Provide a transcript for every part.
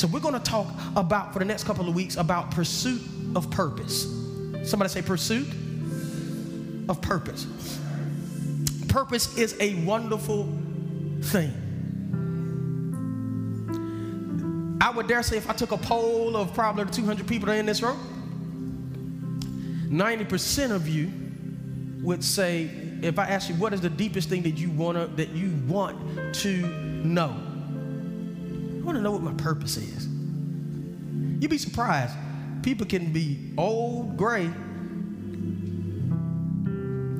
So we're going to talk about, for the next couple of weeks, about pursuit of purpose. Somebody say pursuit of purpose. Purpose is a wonderful thing. I would dare say if I took a poll of probably 200 people that are in this room, 90% of you would say, if I ask you what is the deepest thing that you wanna that you want to know, want to know what my purpose is. You'd be surprised. People can be old, gray,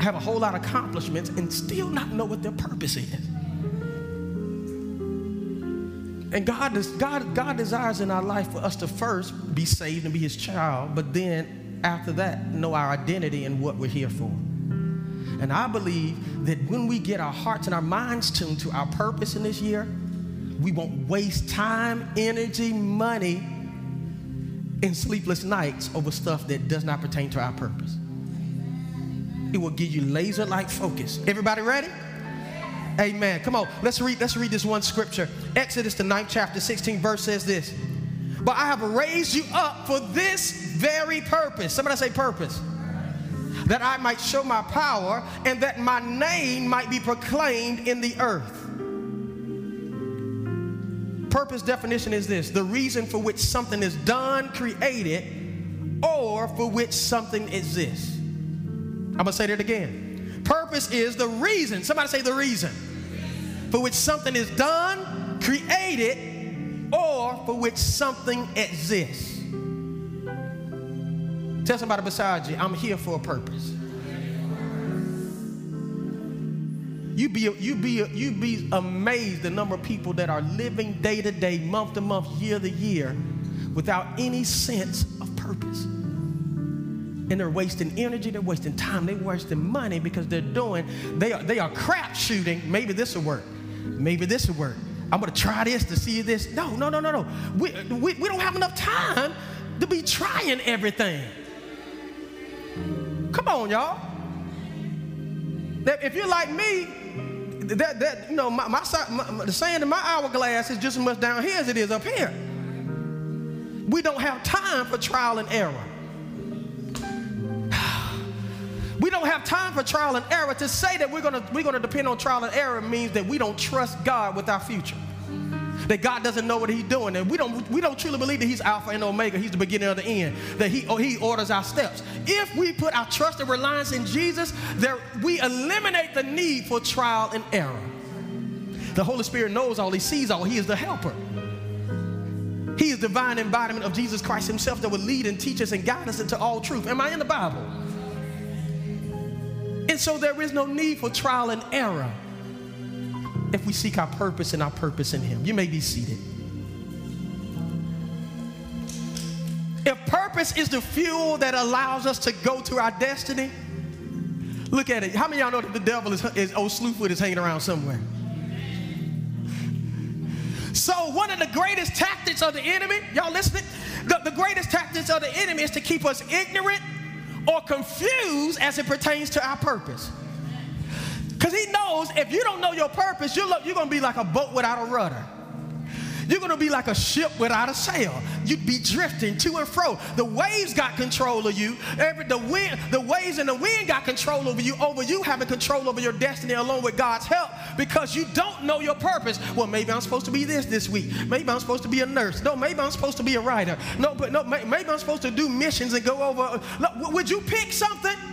have a whole lot of accomplishments, and still not know what their purpose is. And God, God, God desires in our life for us to first be saved and be His child, but then after that, know our identity and what we're here for. And I believe that when we get our hearts and our minds tuned to our purpose in this year, we won't waste time, energy, money, and sleepless nights over stuff that does not pertain to our purpose. It will give you laser like focus. Everybody ready? Amen. Come on, let's read, let's read this one scripture. Exodus, the ninth chapter, 16 verse says this. But I have raised you up for this very purpose. Somebody say purpose. That I might show my power and that my name might be proclaimed in the earth. Purpose definition is this the reason for which something is done, created, or for which something exists. I'm gonna say that again. Purpose is the reason, somebody say the reason, for which something is done, created, or for which something exists. Tell somebody beside you, I'm here for a purpose. You be, you be, you be amazed the number of people that are living day to day, month to month, year to year, without any sense of purpose. And they're wasting energy, they're wasting time, they're wasting money because they're doing, they are, they are crap shooting. Maybe this will work. Maybe this will work. I'm gonna try this to see this. No, no, no, no, no. We, we, we don't have enough time to be trying everything. Come on, y'all. If you're like me, that, that you know, my, my, my, the sand in my hourglass is just as much down here as it is up here. We don't have time for trial and error. We don't have time for trial and error. To say that we're gonna, we're gonna depend on trial and error means that we don't trust God with our future. That God doesn't know what He's doing, and we don't, we don't truly believe that He's Alpha and Omega, He's the beginning of the end, that He, oh, he orders our steps. If we put our trust and reliance in Jesus, there, we eliminate the need for trial and error. The Holy Spirit knows all, He sees all, He is the helper. He is divine embodiment of Jesus Christ Himself that will lead and teach us and guide us into all truth. Am I in the Bible? And so there is no need for trial and error if we seek our purpose and our purpose in Him. You may be seated. If purpose is the fuel that allows us to go to our destiny, look at it. How many y'all know that the devil is, is old Slewfoot is hanging around somewhere? So, one of the greatest tactics of the enemy, y'all listening? The, the greatest tactics of the enemy is to keep us ignorant or confused as it pertains to our purpose. Because he knows if you don't know your purpose, you're, you're going to be like a boat without a rudder. You're going to be like a ship without a sail. You'd be drifting to and fro. The waves got control of you. Every, the wind, the waves and the wind got control over you, over you having control over your destiny along with God's help because you don't know your purpose. Well, maybe I'm supposed to be this this week. Maybe I'm supposed to be a nurse. No, maybe I'm supposed to be a writer. No, but no, maybe I'm supposed to do missions and go over. No, would you pick something?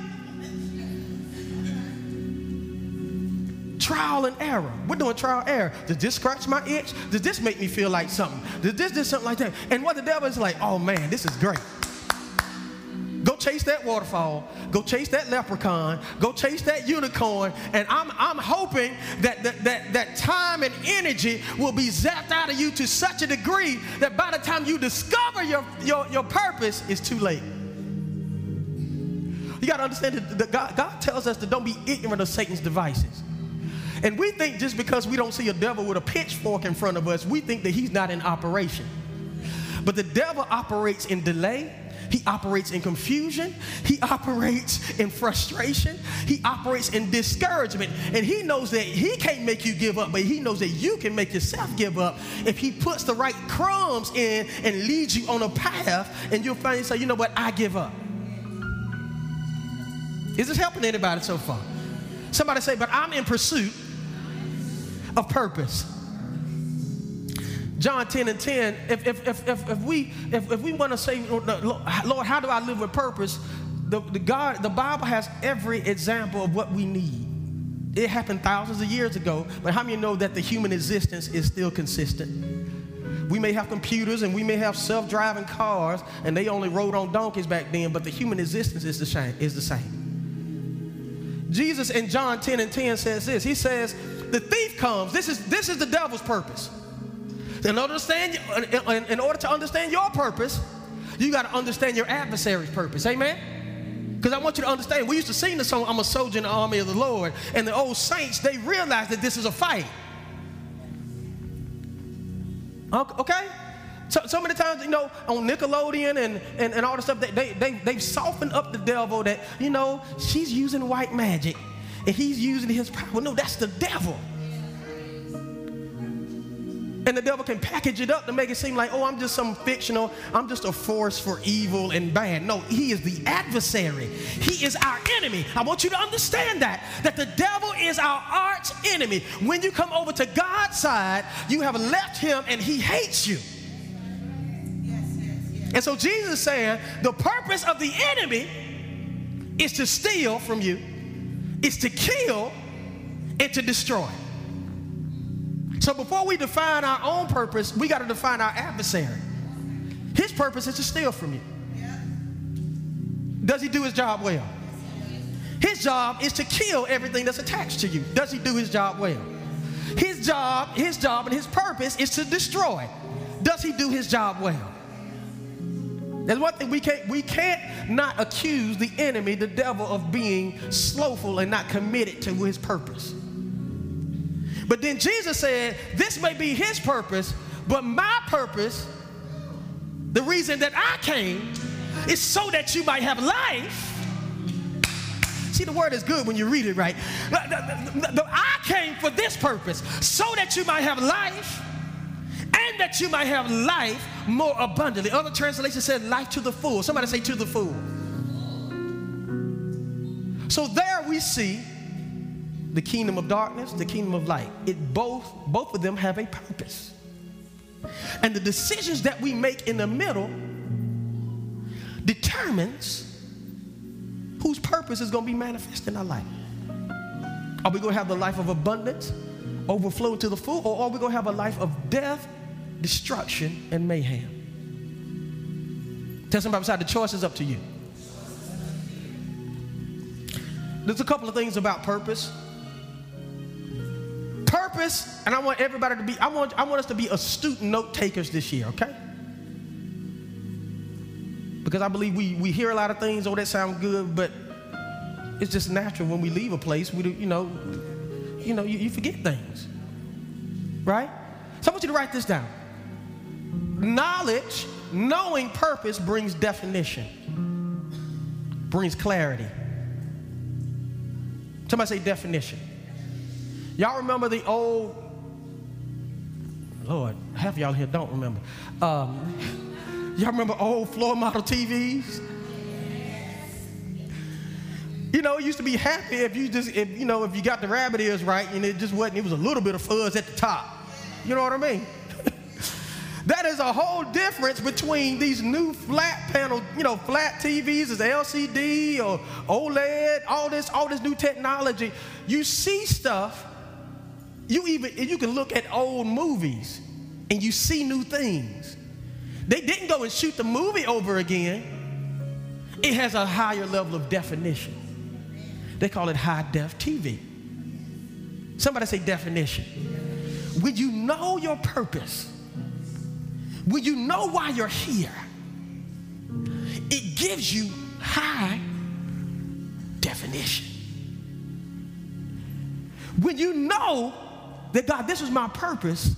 Trial and error. We're doing trial and error. Does this scratch my itch? Does this make me feel like something? Does this do something like that? And what the devil is like, oh man, this is great. Go chase that waterfall. Go chase that leprechaun. Go chase that unicorn. And I'm, I'm hoping that, that, that, that time and energy will be zapped out of you to such a degree that by the time you discover your, your, your purpose, it's too late. You got to understand that God, God tells us to don't be ignorant of Satan's devices. And we think just because we don't see a devil with a pitchfork in front of us, we think that he's not in operation. But the devil operates in delay, He operates in confusion. He operates in frustration. He operates in discouragement. And he knows that he can't make you give up, but he knows that you can make yourself give up if he puts the right crumbs in and leads you on a path, and you'll finally say, you know what, I give up. Is this helping anybody so far? Somebody say, but I'm in pursuit of purpose. John 10 and 10, if, if, if, if, if we, if, if we want to say, Lord, how do I live with purpose? The, the, God, the Bible has every example of what we need. It happened thousands of years ago, but how many know that the human existence is still consistent? We may have computers and we may have self-driving cars, and they only rode on donkeys back then, but the human existence is the same. Is the same. Jesus in John 10 and 10 says this. He says, the thief comes. This is, this is the devil's purpose. In order, to understand, in order to understand your purpose, you got to understand your adversary's purpose. Amen? Because I want you to understand, we used to sing the song, I'm a soldier in the army of the Lord. And the old saints, they realized that this is a fight. Okay? So, so many times, you know, on Nickelodeon and, and, and all the stuff, they, they, they, they've softened up the devil that, you know, she's using white magic and he's using his power. No, that's the devil. And the devil can package it up to make it seem like, oh, I'm just some fictional, I'm just a force for evil and bad. No, he is the adversary. He is our enemy. I want you to understand that, that the devil is our arch enemy. When you come over to God's side, you have left him and he hates you. And so Jesus is saying the purpose of the enemy is to steal from you, is to kill, and to destroy. So before we define our own purpose, we got to define our adversary. His purpose is to steal from you. Does he do his job well? His job is to kill everything that's attached to you. Does he do his job well? His job, his job and his purpose is to destroy. Does he do his job well? There's one thing we can't we can't not accuse the enemy, the devil, of being slowful and not committed to his purpose. But then Jesus said, This may be his purpose, but my purpose, the reason that I came, is so that you might have life. See, the word is good when you read it right. I came for this purpose, so that you might have life and that you might have life more abundantly. Other translations said life to the full. Somebody say to the full. So there we see the kingdom of darkness, the kingdom of light. It both, both of them have a purpose. And the decisions that we make in the middle determines whose purpose is going to be manifest in our life. Are we going to have the life of abundance, overflow to the full, or are we going to have a life of death, destruction, and mayhem? Tell somebody beside the choice is up to you. There's a couple of things about purpose purpose, and I want everybody to be, I want, I want us to be astute note takers this year, okay? Because I believe we, we hear a lot of things, oh, that sounds good, but it's just natural when we leave a place, we do, you know, you know, you, you forget things. Right? So I want you to write this down. Knowledge, knowing purpose brings definition, brings clarity. Somebody say definition. Y'all remember the old, Lord, half y'all here don't remember. Um, y'all remember old floor model TVs? You know, it used to be happy if you just, if you know, if you got the rabbit ears right and it just wasn't, it was a little bit of fuzz at the top. You know what I mean? That is a whole difference between these new flat panel, you know, flat TVs as LCD or OLED, all this, all this new technology. You see stuff you even you can look at old movies and you see new things. They didn't go and shoot the movie over again. It has a higher level of definition. They call it high def TV. Somebody say definition. When you know your purpose, when you know why you're here, it gives you high definition. When you know that God, this was my purpose,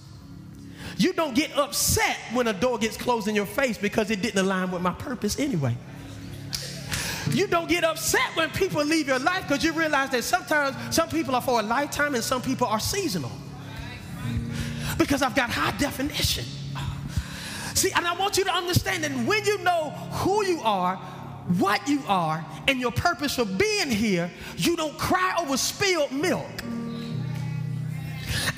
You don't get upset when a door gets closed in your face because it didn't align with my purpose anyway. You don't get upset when people leave your life because you realize that sometimes some people are for a lifetime and some people are seasonal. Because I've got high definition. See, and I want you to understand that when you know who you are, what you are, and your purpose for being here, you don't cry over spilled milk.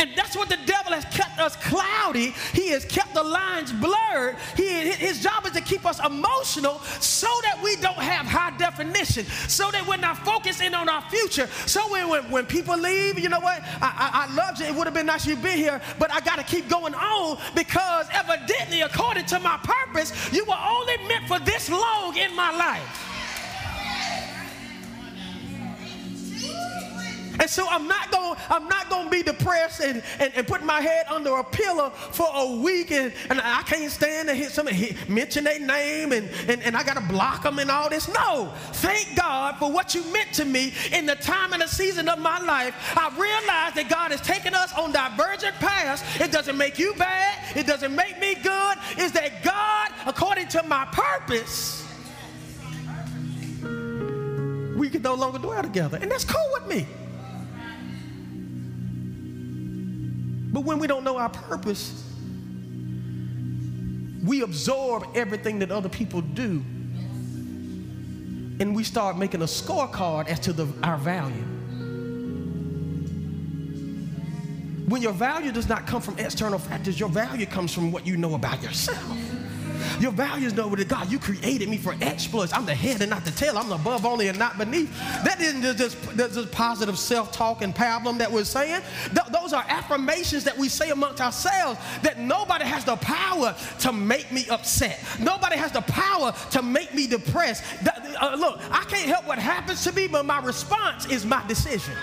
And that's what the devil has kept us cloudy. He has kept the lines blurred. He, his job is to keep us emotional so that we don't have high definition, so that we're not focusing on our future. So when, when, when people leave, you know what? I, I, I loved you. It would have been nice you'd be here, but I got to keep going on because evidently, according to my purpose, you were only meant for this long in my life. And so I'm not going I'm not going to be depressed and, and, and put my head under a pillow for a week and, and I can't stand to hear somebody mention their name and, and, and I got to block them and all this. No. Thank God for what you meant to me in the time and the season of my life. I realize that God has taken us on divergent paths. It doesn't make you bad. It doesn't make me good. Is that God, according to my purpose, we can no longer dwell together. And that's cool with me. But when we don't know our purpose, we absorb everything that other people do and we start making a scorecard as to the, our value. When your value does not come from external factors, your value comes from what you know about yourself. Your values know that God, you created me for exploits. I'm the head and not the tail. I'm above only and not beneath. That isn't just, just positive self-talk and pablum that we're saying. Th- those are affirmations that we say amongst ourselves that nobody has the power to make me upset. Nobody has the power to make me depressed. uh, look, I can't help what happens to me, but my response is my decision.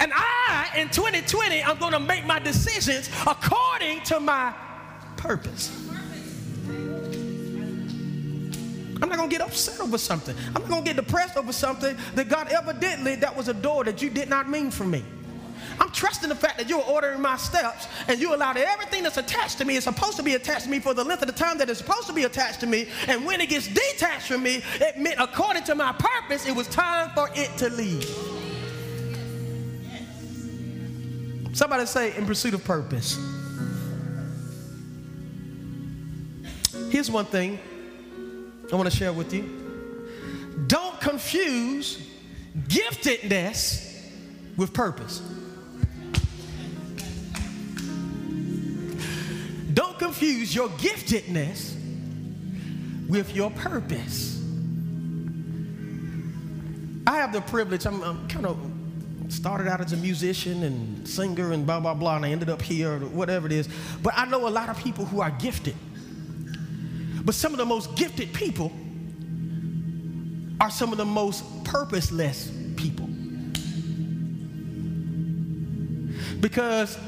And I, in 2020, I'm going to make my decisions according to my purpose. I'm not to get upset over something. I'm not to get depressed over something that God evidently, that was a door that you did not mean for me. I'm trusting the fact that you're ordering my steps and you allowed everything that's attached to me is supposed to be attached to me for the length of the time that it's supposed to be attached to me. And when it gets detached from me, it meant according to my purpose, it was time for it to leave. Somebody say, in pursuit of purpose. Here's one thing I want to share with you. Don't confuse giftedness with purpose. Don't confuse your giftedness with your purpose. I have the privilege, I'm, I'm kind of started out as a musician and singer and blah, blah, blah, and I ended up here or whatever it is. But I know a lot of people who are gifted. But some of the most gifted people are some of the most purposeless people. Because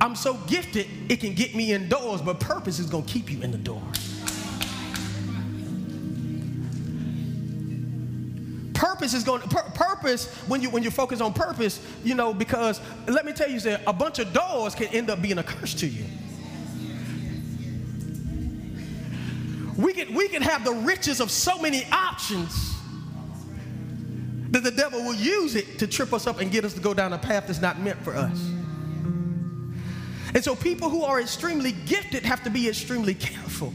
I'm so gifted, it can get me indoors, but purpose is going to keep you in the door. Purpose is going to, pur- purpose, when you, when you focus on purpose, you know, because let me tell you, that a bunch of doors can end up being a curse to you. We can, we can have the riches of so many options that the devil will use it to trip us up and get us to go down a path that's not meant for us. And so people who are extremely gifted have to be extremely careful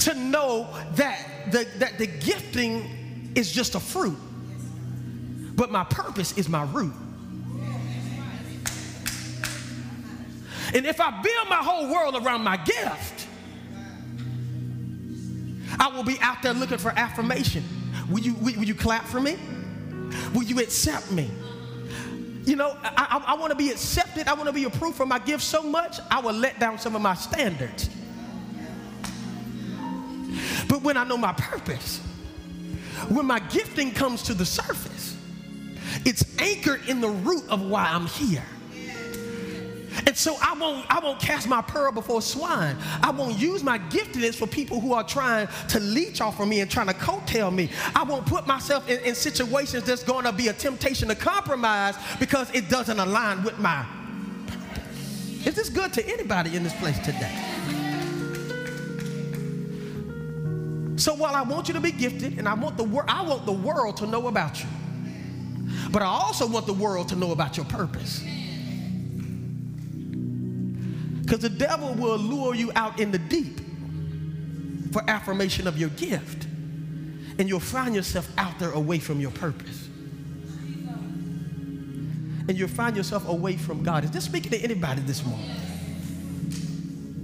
to know that the, that the gifting is just a fruit, but my purpose is my root. And if I build my whole world around my gift, I will be out there looking for affirmation. Will you, will, you clap for me? Will you accept me? You know, I, I, I want to be accepted. I want to be approved for my gift so much, I will let down some of my standards. But when I know my purpose, when my gifting comes to the surface, it's anchored in the root of why I'm here. And so I won't, I won't cast my pearl before swine. I won't use my giftedness for people who are trying to leech off of me and trying to coattail me. I won't put myself in, in situations that's going to be a temptation to compromise because it doesn't align with my Is this good to anybody in this place today? So while I want you to be gifted and I want the wor- I want the world to know about you. But I also want the world to know about your purpose. Because the devil will lure you out in the deep for affirmation of your gift. And you'll find yourself out there away from your purpose. And you'll find yourself away from God. Is this speaking to anybody this morning?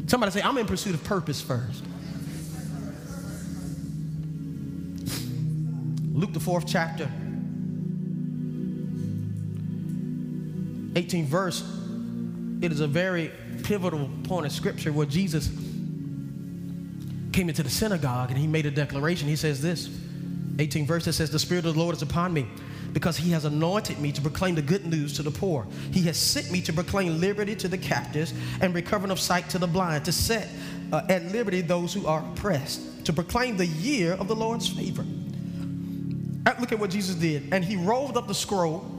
Somebody say, I'm in pursuit of purpose first. Luke, the fourth chapter, 18 verse. It is a very pivotal point of scripture where Jesus came into the synagogue and he made a declaration. He says this 18 verse that says, The Spirit of the Lord is upon me because he has anointed me to proclaim the good news to the poor. He has sent me to proclaim liberty to the captives and recovering of sight to the blind, to set uh, at liberty those who are oppressed, to proclaim the year of the Lord's favor. Uh, look at what Jesus did. And he rolled up the scroll,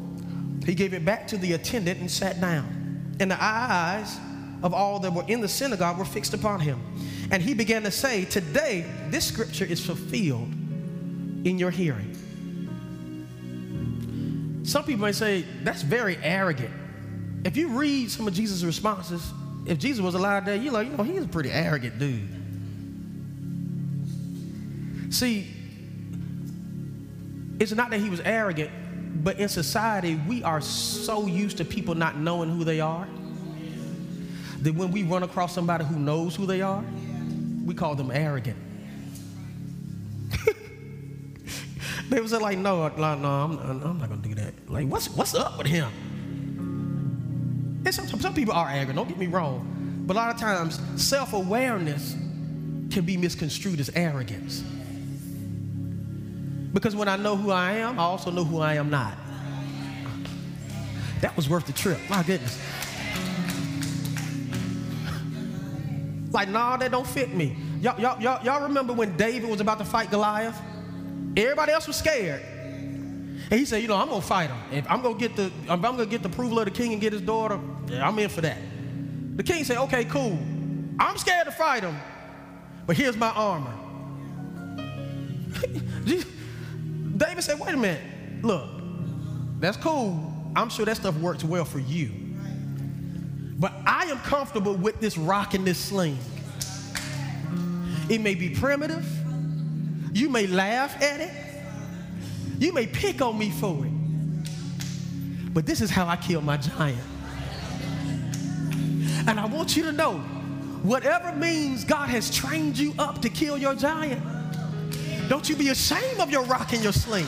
he gave it back to the attendant and sat down. And the eyes of all that were in the synagogue were fixed upon him. And he began to say, Today, this scripture is fulfilled in your hearing. Some people may say, That's very arrogant. If you read some of Jesus' responses, if Jesus was alive today, you're like, you know, he's a pretty arrogant dude. See, it's not that he was arrogant, but in society, we are so used to people not knowing who they are that when we run across somebody who knows who they are, we call them arrogant. they was like, no, no, no, I'm, I'm not gonna do that. Like, what's what's up with him? And some, some people are arrogant. Don't get me wrong, but a lot of times self-awareness can be misconstrued as arrogance. Because when I know who I am, I also know who I am not. That was worth the trip. My goodness. Like, nah, that don't fit me. Y'all, y'all, y'all, y'all remember when David was about to fight Goliath? Everybody else was scared. And he said, you know, I'm gonna fight him. If I'm gonna get the I'm gonna get the approval of the king and get his daughter, yeah, I'm in for that. The king said, okay, cool. I'm scared to fight him, but here's my armor. David said, wait a minute, look, that's cool. I'm sure that stuff works well for you. But I am comfortable with this rock and this sling. It may be primitive. You may laugh at it. You may pick on me for it. But this is how I kill my giant. And I want you to know whatever means God has trained you up to kill your giant, don't you be ashamed of your rock and your sling.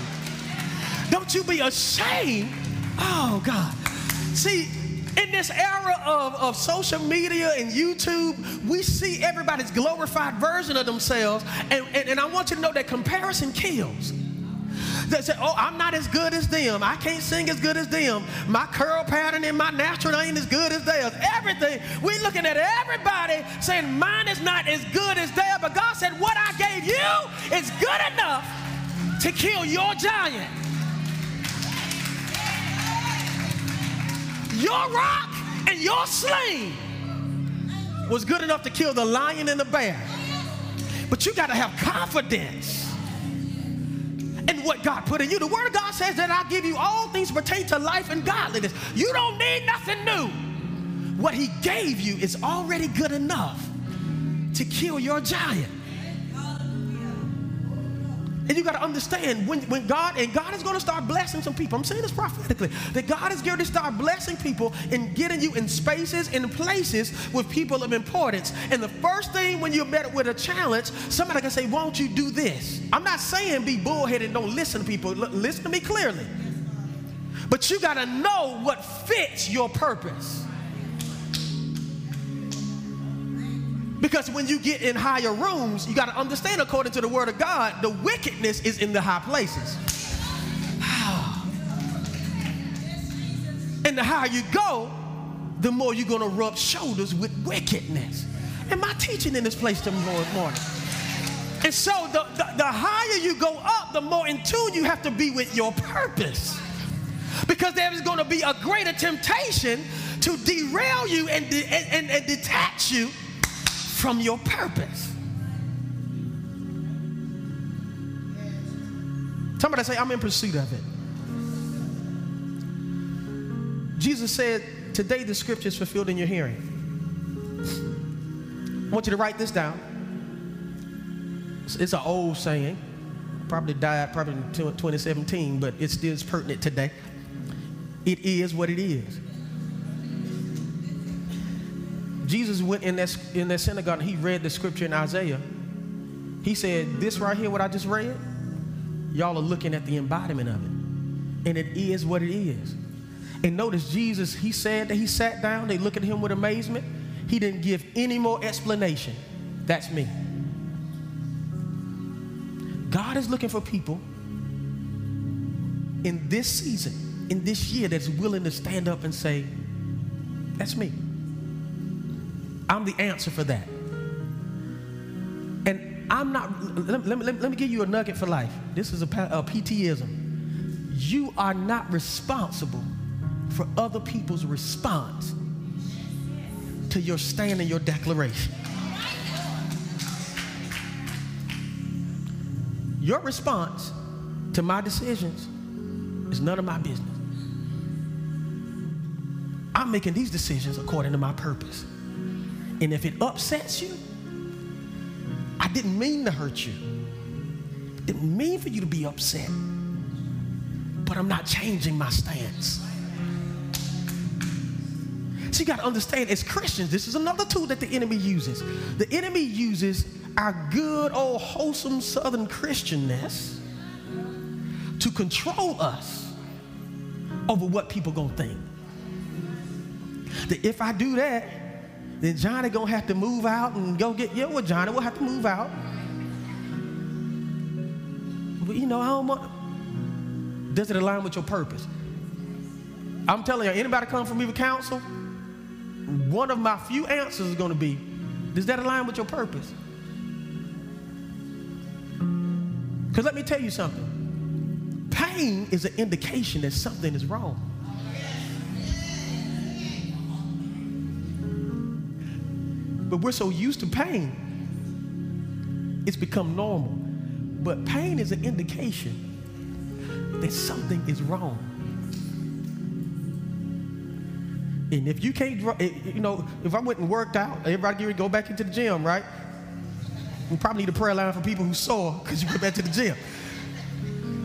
Don't you be ashamed. Oh, God. See, in this era of, of social media and YouTube, we see everybody's glorified version of themselves. And, and, and I want you to know that comparison kills. They say, oh, I'm not as good as them. I can't sing as good as them. My curl pattern and my natural ain't as good as theirs. Everything. We're looking at everybody saying mine is not as good as theirs. But God said, what I gave you is good enough to kill your giant. Your rock and your sling was good enough to kill the lion and the bear. But you got to have confidence in what God put in you. The Word of God says that I give you all things pertain to life and godliness. You don't need nothing new. What He gave you is already good enough to kill your giant. And you got to understand when, when God, and God is going to start blessing some people. I'm saying this prophetically, that God is going to start blessing people and getting you in spaces and places with people of importance. And the first thing when you're met with a challenge, somebody can say, Won't you do this? I'm not saying be bullheaded and don't listen to people. L- listen to me clearly. But you got to know what fits your purpose. Because when you get in higher rooms, you got to understand, according to the word of God, the wickedness is in the high places. and the higher you go, the more you're going to rub shoulders with wickedness. Am I teaching in this place tomorrow morning? And so the, the, the higher you go up, the more in tune you have to be with your purpose. Because there is going to be a greater temptation to derail you and, de- and, and, and detach you from your purpose. Somebody say, I'm in pursuit of it. Jesus said, Today the scripture is fulfilled in your hearing. I want you to write this down. It's, an old saying, probably died probably in 2017, but it still is pertinent today. It is what it is. Jesus went in that, in that synagogue and he read the scripture in Isaiah. He said, This right here, what I just read, y'all are looking at the embodiment of it. And it is what it is. And notice Jesus, he said that he sat down, they look at him with amazement. He didn't give any more explanation. That's me. God is looking for people in this season, in this year, that's willing to stand up and say, That's me. I'm the answer for that. And I'm not, let, let, let, let me give you a nugget for life. This is a, a PTism. You are not responsible for other people's response to your stand and your declaration. Your response to my decisions is none of my business. I'm making these decisions according to my purpose. And if it upsets you, I didn't mean to hurt you. Didn't mean for you to be upset. But I'm not changing my stance. So you got to understand, as Christians, this is another tool that the enemy uses. The enemy uses our good old wholesome southern Christianness to control us over what people gonna think. That if I do that, then Johnny gonna have to move out and go get yeah, well Johnny will have to move out. But you know, I don't want does it align with your purpose? I'm telling you, anybody come from me with counsel, one of my few answers is gonna be, does that align with your purpose? Because let me tell you something pain is an indication that something is wrong. But we're so used to pain, it's become normal. But pain is an indication that something is wrong. And if you can't, eh, you know, if I went and worked out, everybody get go back into the gym, right? We probably need a prayer line for people who sore because you go back to the gym.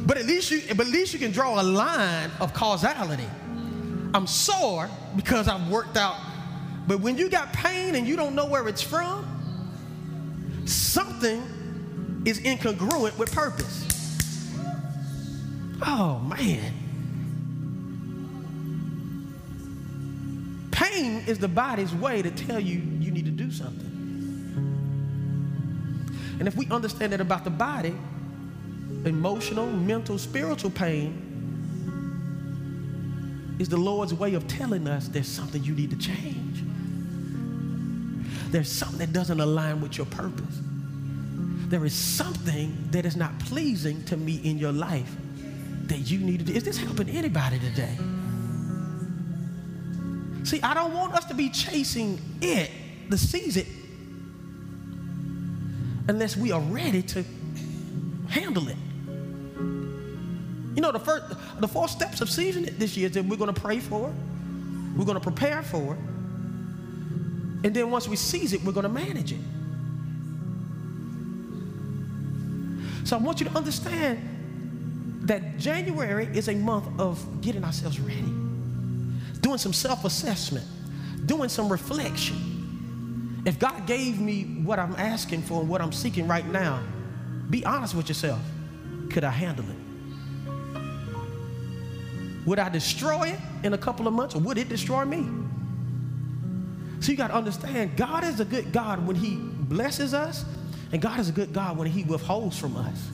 But at least you, but at least you can draw a line of causality. I'm sore because I've worked out. But when you got pain and you don't know where it's from, something is incongruent with purpose. Oh man. Pain is the body's way to tell you you need to do something. And if we understand that about the body, emotional, mental, spiritual pain is the Lord's way of telling us there's something you need to change. There's something that doesn't align with your purpose. There is something that is not pleasing to me in your life that you need to do. Is this helping anybody today? See, I don't want us to be chasing it, the season, unless we are ready to handle it. You know, the first, the four steps of season this year is that we're going to pray for it, we're going to prepare for it, and then once we seize it, we're going to manage it. So I want you to understand that January is a month of getting ourselves ready, doing some self assessment, doing some reflection if God gave me what I'm asking for and what I'm seeking right now, be honest with yourself. Could I handle it? Would I destroy it in a couple of months or would it destroy me? So you got to understand God is a good God when He blesses us, and God is a good God when He withholds from us.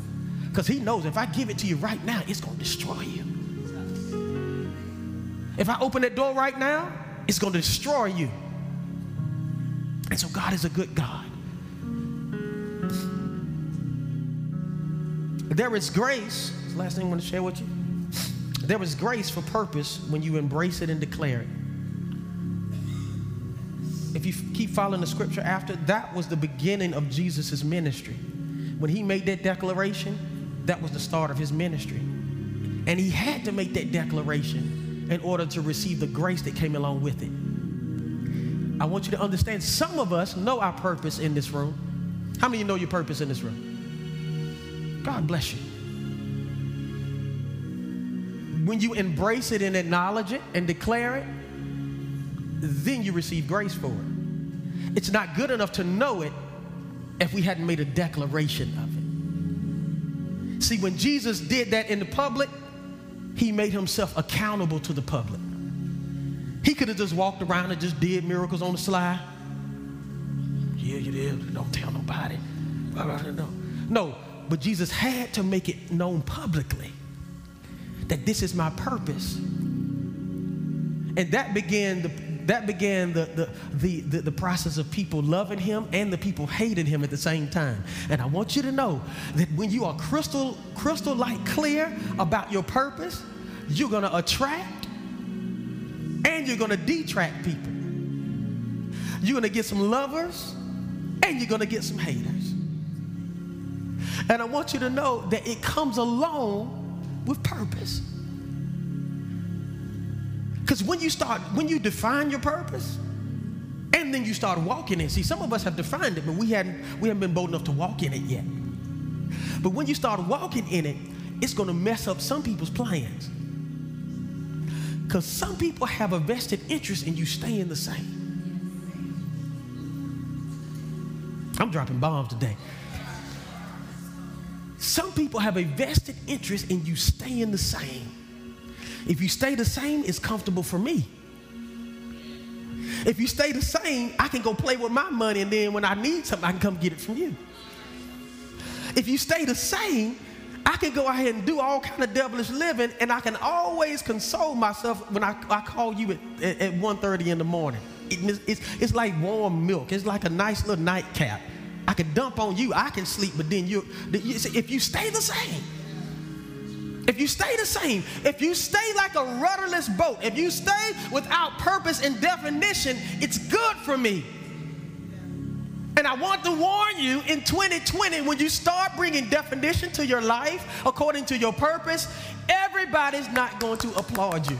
Because He knows if I give it to you right now, it's going to destroy you. If I open that door right now, it's going to destroy you. And so God is a good God. There is grace, last thing I want to share with you. There is grace for purpose when you embrace it and declare it. If you keep following the scripture after, that was the beginning of Jesus' ministry. When he made that declaration, that was the start of his ministry. And he had to make that declaration in order to receive the grace that came along with it. I want you to understand some of us know our purpose in this room. How many you know your purpose in this room? God bless you. When you embrace it and acknowledge it and declare it, then you receive grace for it. It's not good enough to know it if we hadn't made a declaration of it. See, when Jesus did that in the public, he made himself accountable to the public. He could have just walked around and just did miracles on the sly. Yeah, you did. Don't tell nobody. No. No, but Jesus had to make it known publicly that this is my purpose. And that began the, that began the, the, the, the, the process of people loving him and the people hating him at the same time. And I want you to know that when you are crystal, crystal light clear about your purpose, you're going to attract and you're going to detract people. You're going to get some lovers and you're going to get some haters. And I want you to know that it comes along with purpose. Because when you start, when you define your purpose, and then you start walking it. See, some of us have defined it, but we hadn't, we haven't been bold enough to walk in it yet. But when you start walking in it, it's going to mess up some people's plans. Because some people have a vested interest in you staying the same. I'm dropping bombs today. Some people have a vested interest in you staying the same. If you stay the same, it's comfortable for me. If you stay the same, I can go play with my money, and then when I need something, I can come get it from you. If you stay the same, I can go ahead and do all kind of devilish living, and I can always console myself when I, I call you at, at, at 1.30 in the morning. It, it's, it's like warm milk. It's like a nice little nightcap. I can dump on you. I can sleep, but then you, see if you stay the same, if you stay the same, if you stay like a rudderless boat, if you stay without purpose and definition, it's good for me. And I want to warn you in 2020, when you start bringing definition to your life according to your purpose, everybody's not going to applaud you.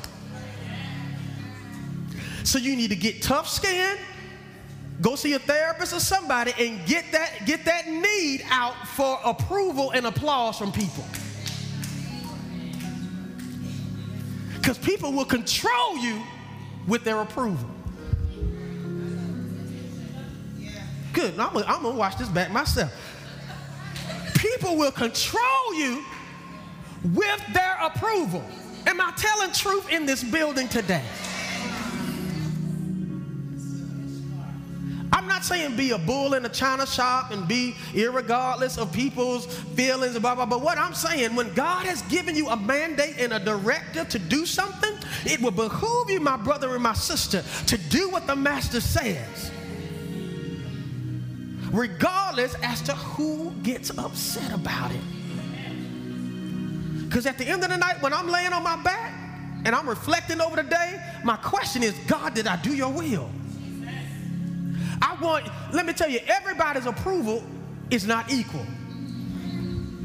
So you need to get tough skin, go see a therapist or somebody, and get that, get that need out for approval and applause from people. Because people will control you with their approval. Good. I'm going to watch this back myself. People will control you with their approval. Am I telling truth in this building today? Saying be a bull in a china shop and be irregardless of people's feelings, blah, blah, but what I'm saying, when God has given you a mandate and a directive to do something, it will behoove you, my brother and my sister, to do what the master says. Regardless as to who gets upset about it. Because at the end of the night, when I'm laying on my back and I'm reflecting over the day, my question is God, did I do your will? I want, let me tell you, everybody's approval is not equal.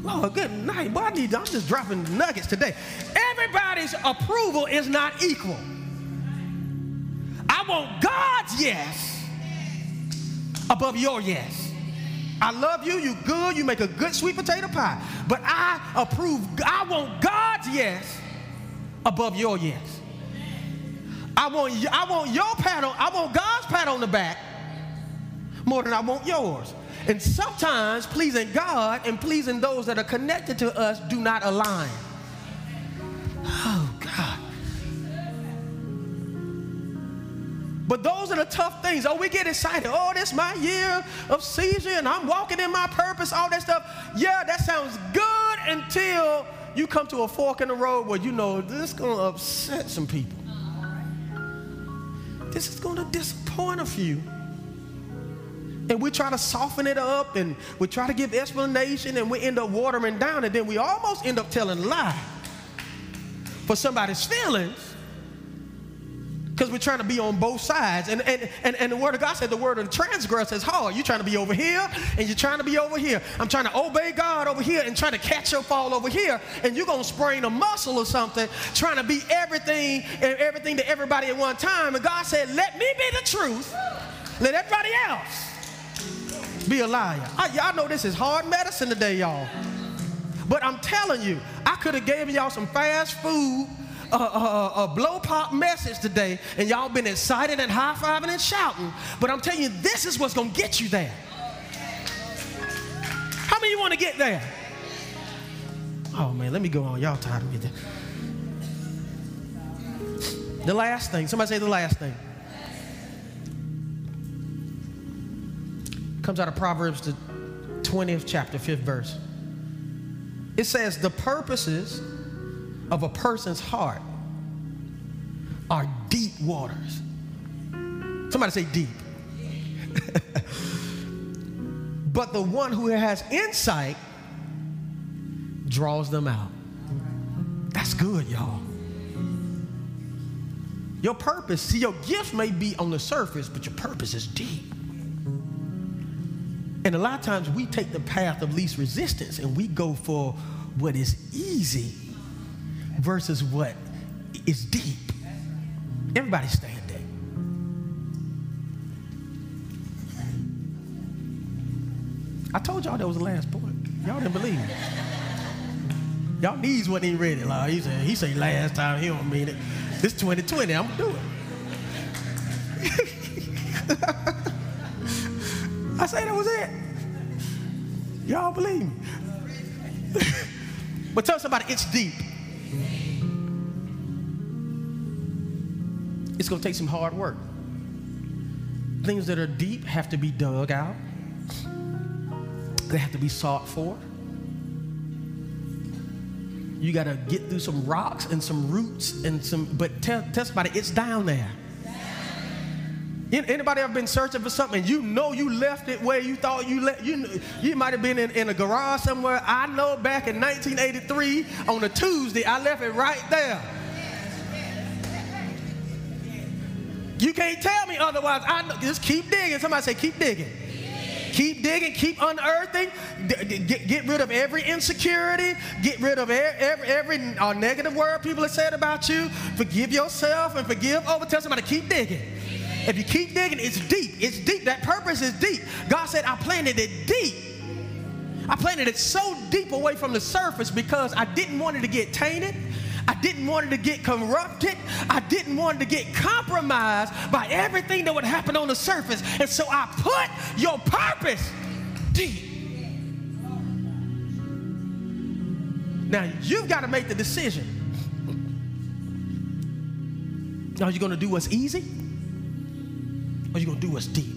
Lord, good night. Boy, I need, I'm just dropping nuggets today. Everybody's approval is not equal. I want God's yes above your yes. I love you, you good, you make a good sweet potato pie. But I approve, I want God's yes above your yes. I want, I want your pat on, I want God's pat on the back more than I want yours. And sometimes pleasing God and pleasing those that are connected to us do not align. Oh, God. But those are the tough things. Oh, we get excited. Oh, this my year of season and I'm walking in my purpose, all that stuff. Yeah, that sounds good until you come to a fork in the road where you know this is going to upset some people. This is going to disappoint a few and we try to soften it up and we try to give explanation and we end up watering down and then we almost end up telling a lie for somebody's feelings because we're trying to be on both sides. And, and, and, and the word of God said the word of the transgressor is hard. You're trying to be over here and you're trying to be over here. I'm trying to obey God over here and trying to catch your fall over here. And you're going to sprain a muscle or something trying to be everything and everything to everybody at one time. And God said, let me be the truth. Let everybody else be a liar. I, y'all know this is hard medicine today, y'all. But I'm telling you, I could have given y'all some fast food a, a, a blow pop message today, and y'all been excited and high fiving and shouting. But I'm telling you, this is what's gonna get you there. How many you want to get there? Oh man, let me go on. Y'all tired of me. The last thing. Somebody say the last thing. Comes out of Proverbs, the 20th chapter, 5th verse. It says, The purposes of a person's heart are deep waters. Somebody say deep. but the one who has insight draws them out. That's good, y'all. Your purpose, see, your gift may be on the surface, but your purpose is deep. And a lot of times we take the path of least resistance and we go for what is easy versus what is deep. Everybody standing. I told y'all that was the last point. Y'all didn't believe me. Y'all knees wasn't even ready. Like he said, he said last time, he don't mean it. This 2020, I'm gonna do it. Say that was it. Y'all believe me. but tell somebody it's deep. It's going to take some hard work. Things that are deep have to be dug out, they have to be sought for. You got to get through some rocks and some roots and some, but tell, tell somebody it's down there. Anybody ever been searching for something you know you left it where you thought you left? You, you might have been in, in a garage somewhere. I know back in 1983 on a Tuesday, I left it right there. You can't tell me otherwise. I know, just keep digging. Somebody say, keep digging. Keep digging, keep unearthing, get, get rid of every insecurity, get rid of every, every uh, negative word people have said about you. Forgive yourself and forgive over. Tell somebody, keep digging. If you keep digging, it's deep. It's deep. That purpose is deep. God said, I planted it deep. I planted it so deep away from the surface because I didn't want it to get tainted. I didn't want it to get corrupted. I didn't want it to get compromised by everything that would happen on the surface. And so I put your purpose deep. Now you've got to make the decision. Are you going to do what's easy? Are you going to do what's deep?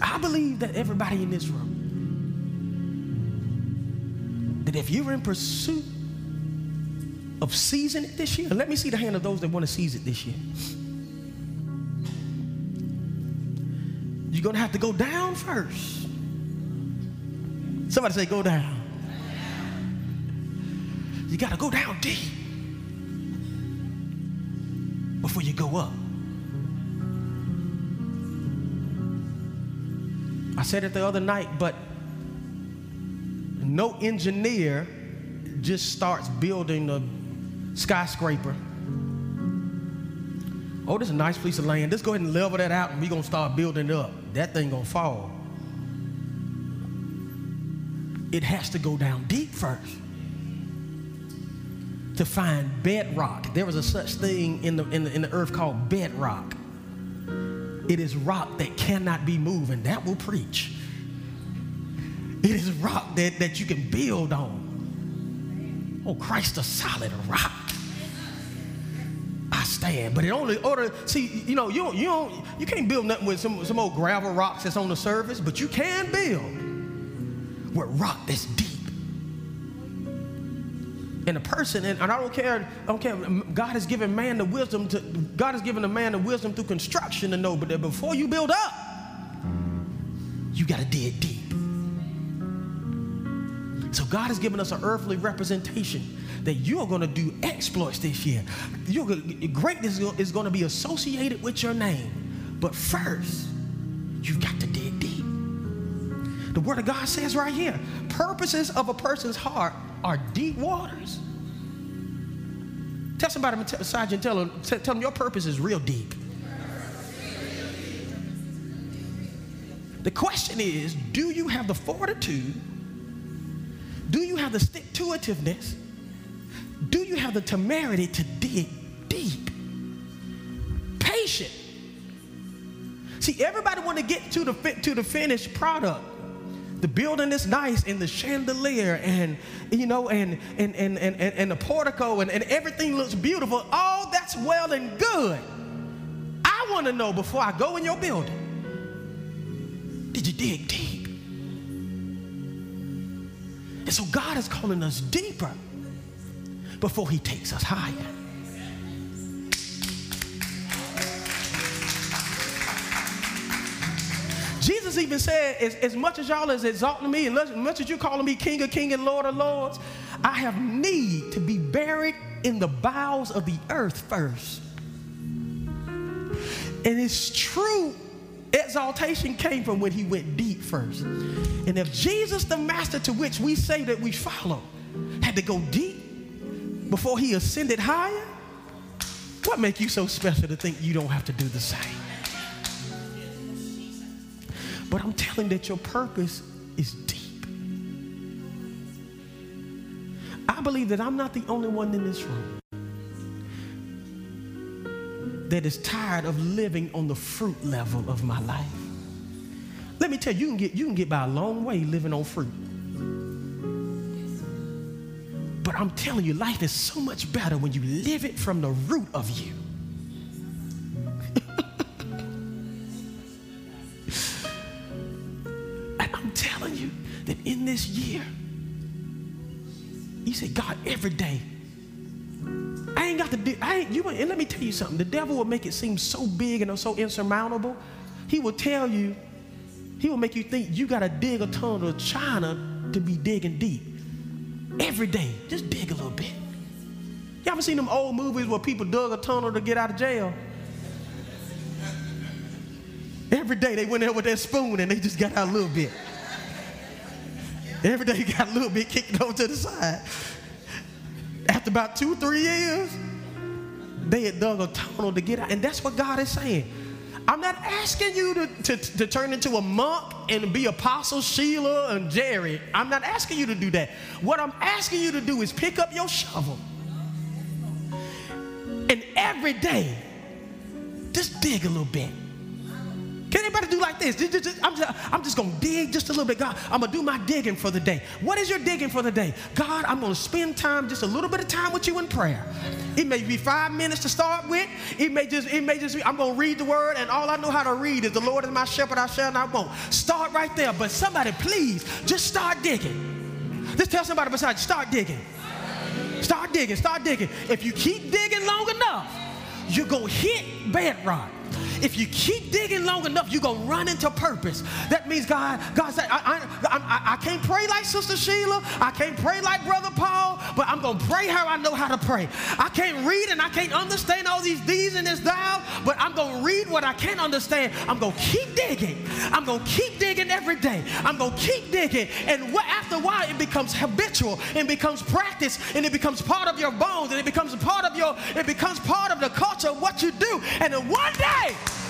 I believe that everybody in this room that if you're in pursuit of seizing it this year, let me see the hand of those that want to seize it this year. You're going to have to go down first. Somebody say, go down. You got to go down deep before you go up. I said it the other night, but no engineer just starts building a skyscraper. Oh, this is a nice piece of land. Let's go ahead and level that out and we're going to start building it up. That thing going to fall. It has to go down deep first to find bedrock. There was a such thing in the, in the, in the earth called bedrock. It is rock that cannot be moved, and that will preach. It is rock that, that you can build on. Oh, Christ, a solid rock. I stand. But it only order, see, you know, you you don't, you can't build nothing with some, some old gravel rocks that's on the surface, but you can build with rock that's deep. And a person, and, and I don't care, I don't care, God has given man the wisdom to, God has given a man the wisdom through construction to know, but that before you build up, you got to dig deep. So God has given us an earthly representation that you're going to do exploits this year. You're gonna, greatness is going to be associated with your name. But first, you've got to dig deep. The Word of God says right here purposes of a person's heart are deep waters. Tell somebody and tell them, tell them your purpose is real deep. The question is do you have the fortitude? Do you have the stick to itiveness? Do you have the temerity to dig deep? Patient. See, everybody want to get to the, to the finished product the building is nice and the chandelier and you know and and and and, and, the portico and, and everything looks beautiful all that's well and good i want to know before i go in your building did you dig deep? And so God is calling us deeper before He takes us higher. Jesus even said, as, as much as y'all is exalting me, and as much as you calling me King of Kings and Lord of Lords, I have need to be buried in the bowels of the earth first. And it's true Exaltation came from when he went deep first. And if Jesus, the master to which we say that we follow, had to go deep before he ascended higher, what make you so special to think you don't have to do the same? But I'm telling that your purpose is deep. I believe that I'm not the only one in this room that is tired of living on the fruit level of my life. Let me tell you, you can get, you can get by a long way living on fruit. But I'm telling you, life is so much better when you live it from the root of you. This year, you say, God, every day, I ain't got to do, I ain't, you, and let me tell you something. The devil will make it seem so big and so insurmountable. He will tell you, he will make you think you got to dig a tunnel to China to be digging deep. Every day, just dig a little bit. Y'all ever seen them old movies where people dug a tunnel to get out of jail? Every day they went there with that spoon and they just got out a little bit. Every day he got a little bit kicked over to the side. After about two, three years, they had dug a tunnel to get out. And that's what God is saying. I'm not asking you to, to, to, turn into a monk and be Apostle Sheila and Jerry. I'm not asking you to do that. What I'm asking you to do is pick up your shovel and every day just dig a little bit. Can anybody do like this? Just, just, I'm just, I'm just going to dig just a little bit. God, I'm going to do my digging for the day. What is your digging for the day? God, I'm going to spend time, just a little bit of time with you in prayer. It may be five minutes to start with. It may just, it may just be, I'm going to read the word, and all I know how to read is the Lord is my shepherd, I shall not want. Start right there. But somebody, please, just start digging. Just tell somebody beside you, start digging. Start digging, start digging. If you keep digging long enough, you're going to hit bedrock. If you keep digging long enough, you're going to run into purpose. That means God, God said, I, I, I, I can't pray like Sister Sheila. I can't pray like Brother Paul, but I'm going to pray how I know how to pray. I can't read and I can't understand all these these and this thou, but I'm going to read what I can't understand. I'm going to keep digging. I'm going to keep digging every day. I'm going to keep digging. And what, after a while, it becomes habitual and becomes practice and it becomes part of your bones and it becomes part of your, it becomes part of the culture of what you do. And then one day,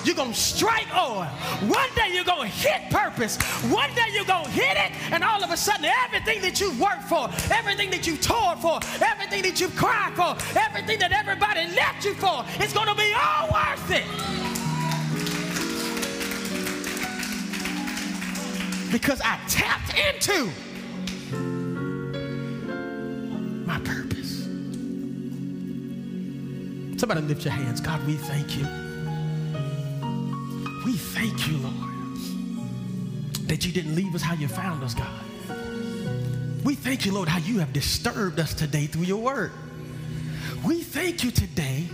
you're going to strike oil. One day you're going to hit purpose. One day you're going to hit it, and all of a sudden, everything that you've worked for, everything that you've toiled for, everything that you've cried for, everything that everybody left you for, it's going to be all worth it. Because I tapped into my purpose. Somebody lift your hands. God, we thank you. We thank you, Lord, that you didn't leave us how you found us, God. We thank you, Lord, how you have disturbed us today through your word. We thank you today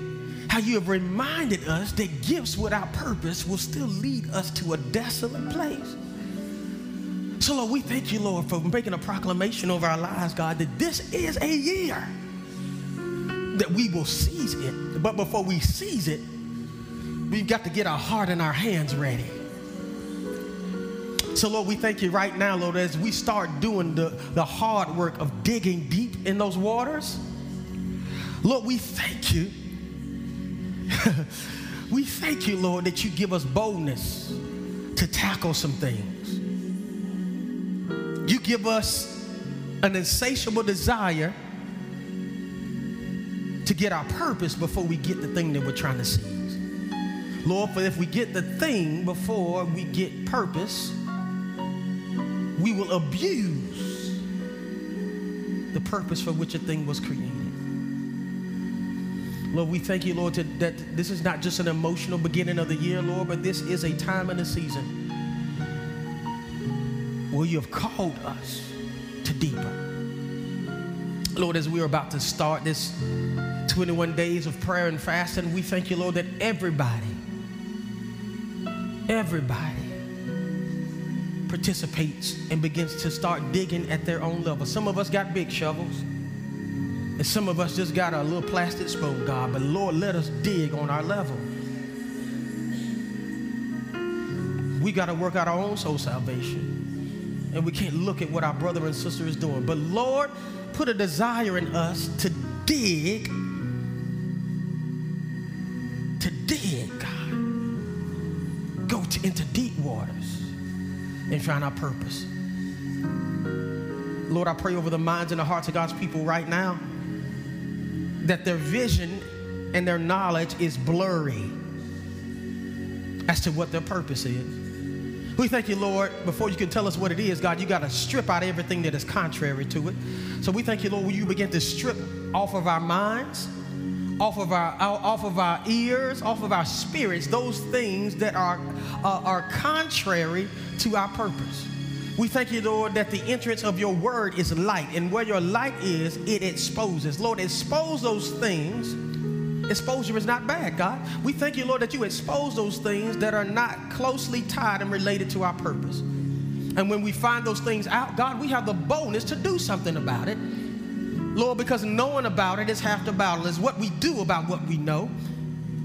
how you have reminded us that gifts without purpose will still lead us to a desolate place. So, Lord, we thank you, Lord, for making a proclamation over our lives, God, that this is a year that we will seize it. But before we seize it, we've got to get our heart and our hands ready. So, Lord, we thank you right now, Lord, as we start doing the, the hard work of digging deep in those waters. Lord, we thank you. we thank you, Lord, that you give us boldness to tackle some things. You give us an insatiable desire to get our purpose before we get the thing that we're trying to seize. Lord, for if we get the thing before we get purpose, we will abuse the purpose for which a thing was created. Lord, we thank you, Lord, to, that this is not just an emotional beginning of the year, Lord, but this is a time and a season where you have called us to deeper. Lord, as we are about to start this 21 days of prayer and fasting, we thank you, Lord, that everybody, everybody participates and begins to start digging at their own level. Some of us got big shovels, and some of us just got a little plastic spoon, God. But Lord, let us dig on our level. We got to work out our own soul salvation. And we can't look at what our brother and sister is doing. But Lord, put a desire in us to dig, and find our purpose. Lord, I pray over the minds and the hearts of God's people right now that their vision and their knowledge is blurry as to what their purpose is. We thank you, Lord, before you can tell us what it is, God, you got to strip out everything that is contrary to it. So we thank you, Lord, when you begin to strip off of our minds, off of our off of our ears, off of our spirits, those things that are uh, are contrary to our purpose. We thank you, Lord, that the entrance of your word is light, and where your light is, it exposes. Lord, expose those things Exposure is not bad, God. We thank you, Lord, that you expose those things that are not closely tied and related to our purpose. And when we find those things out, God, we have the boldness to do something about it. Lord, because knowing about it is half the battle. It's what we do about what we know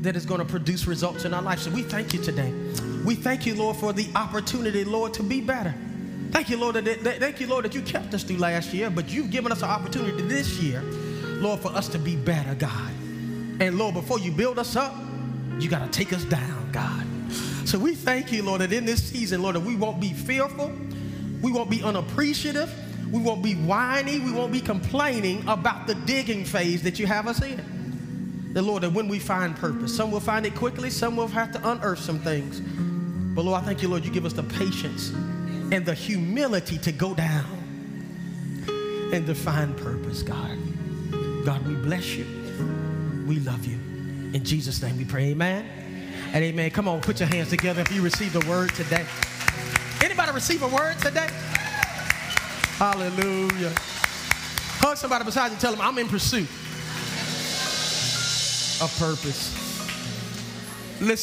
that is going to produce results in our life. So we thank you today. We thank you, Lord, for the opportunity, Lord, to be better. Thank you, Lord, that, that, thank you, Lord, that you kept us through last year, but you've given us an opportunity this year, Lord, for us to be better, God. And Lord, before you build us up, you got to take us down, God. So we thank you, Lord, that in this season, Lord, that we won't be fearful, we won't be unappreciative, we won't be whiny, we won't be complaining about the digging phase that you have us in. The Lord, that when we find purpose, some will find it quickly, some will have to unearth some things. But Lord, I thank you, Lord, you give us the patience and the humility to go down and to find purpose, God. God, we bless you. We love you. In Jesus' name we pray, amen. And amen. Come on, put your hands together if you received a word today. Anybody receive a word today? Hallelujah. Hug somebody beside you tell them, I'm in pursuit of purpose. Listen.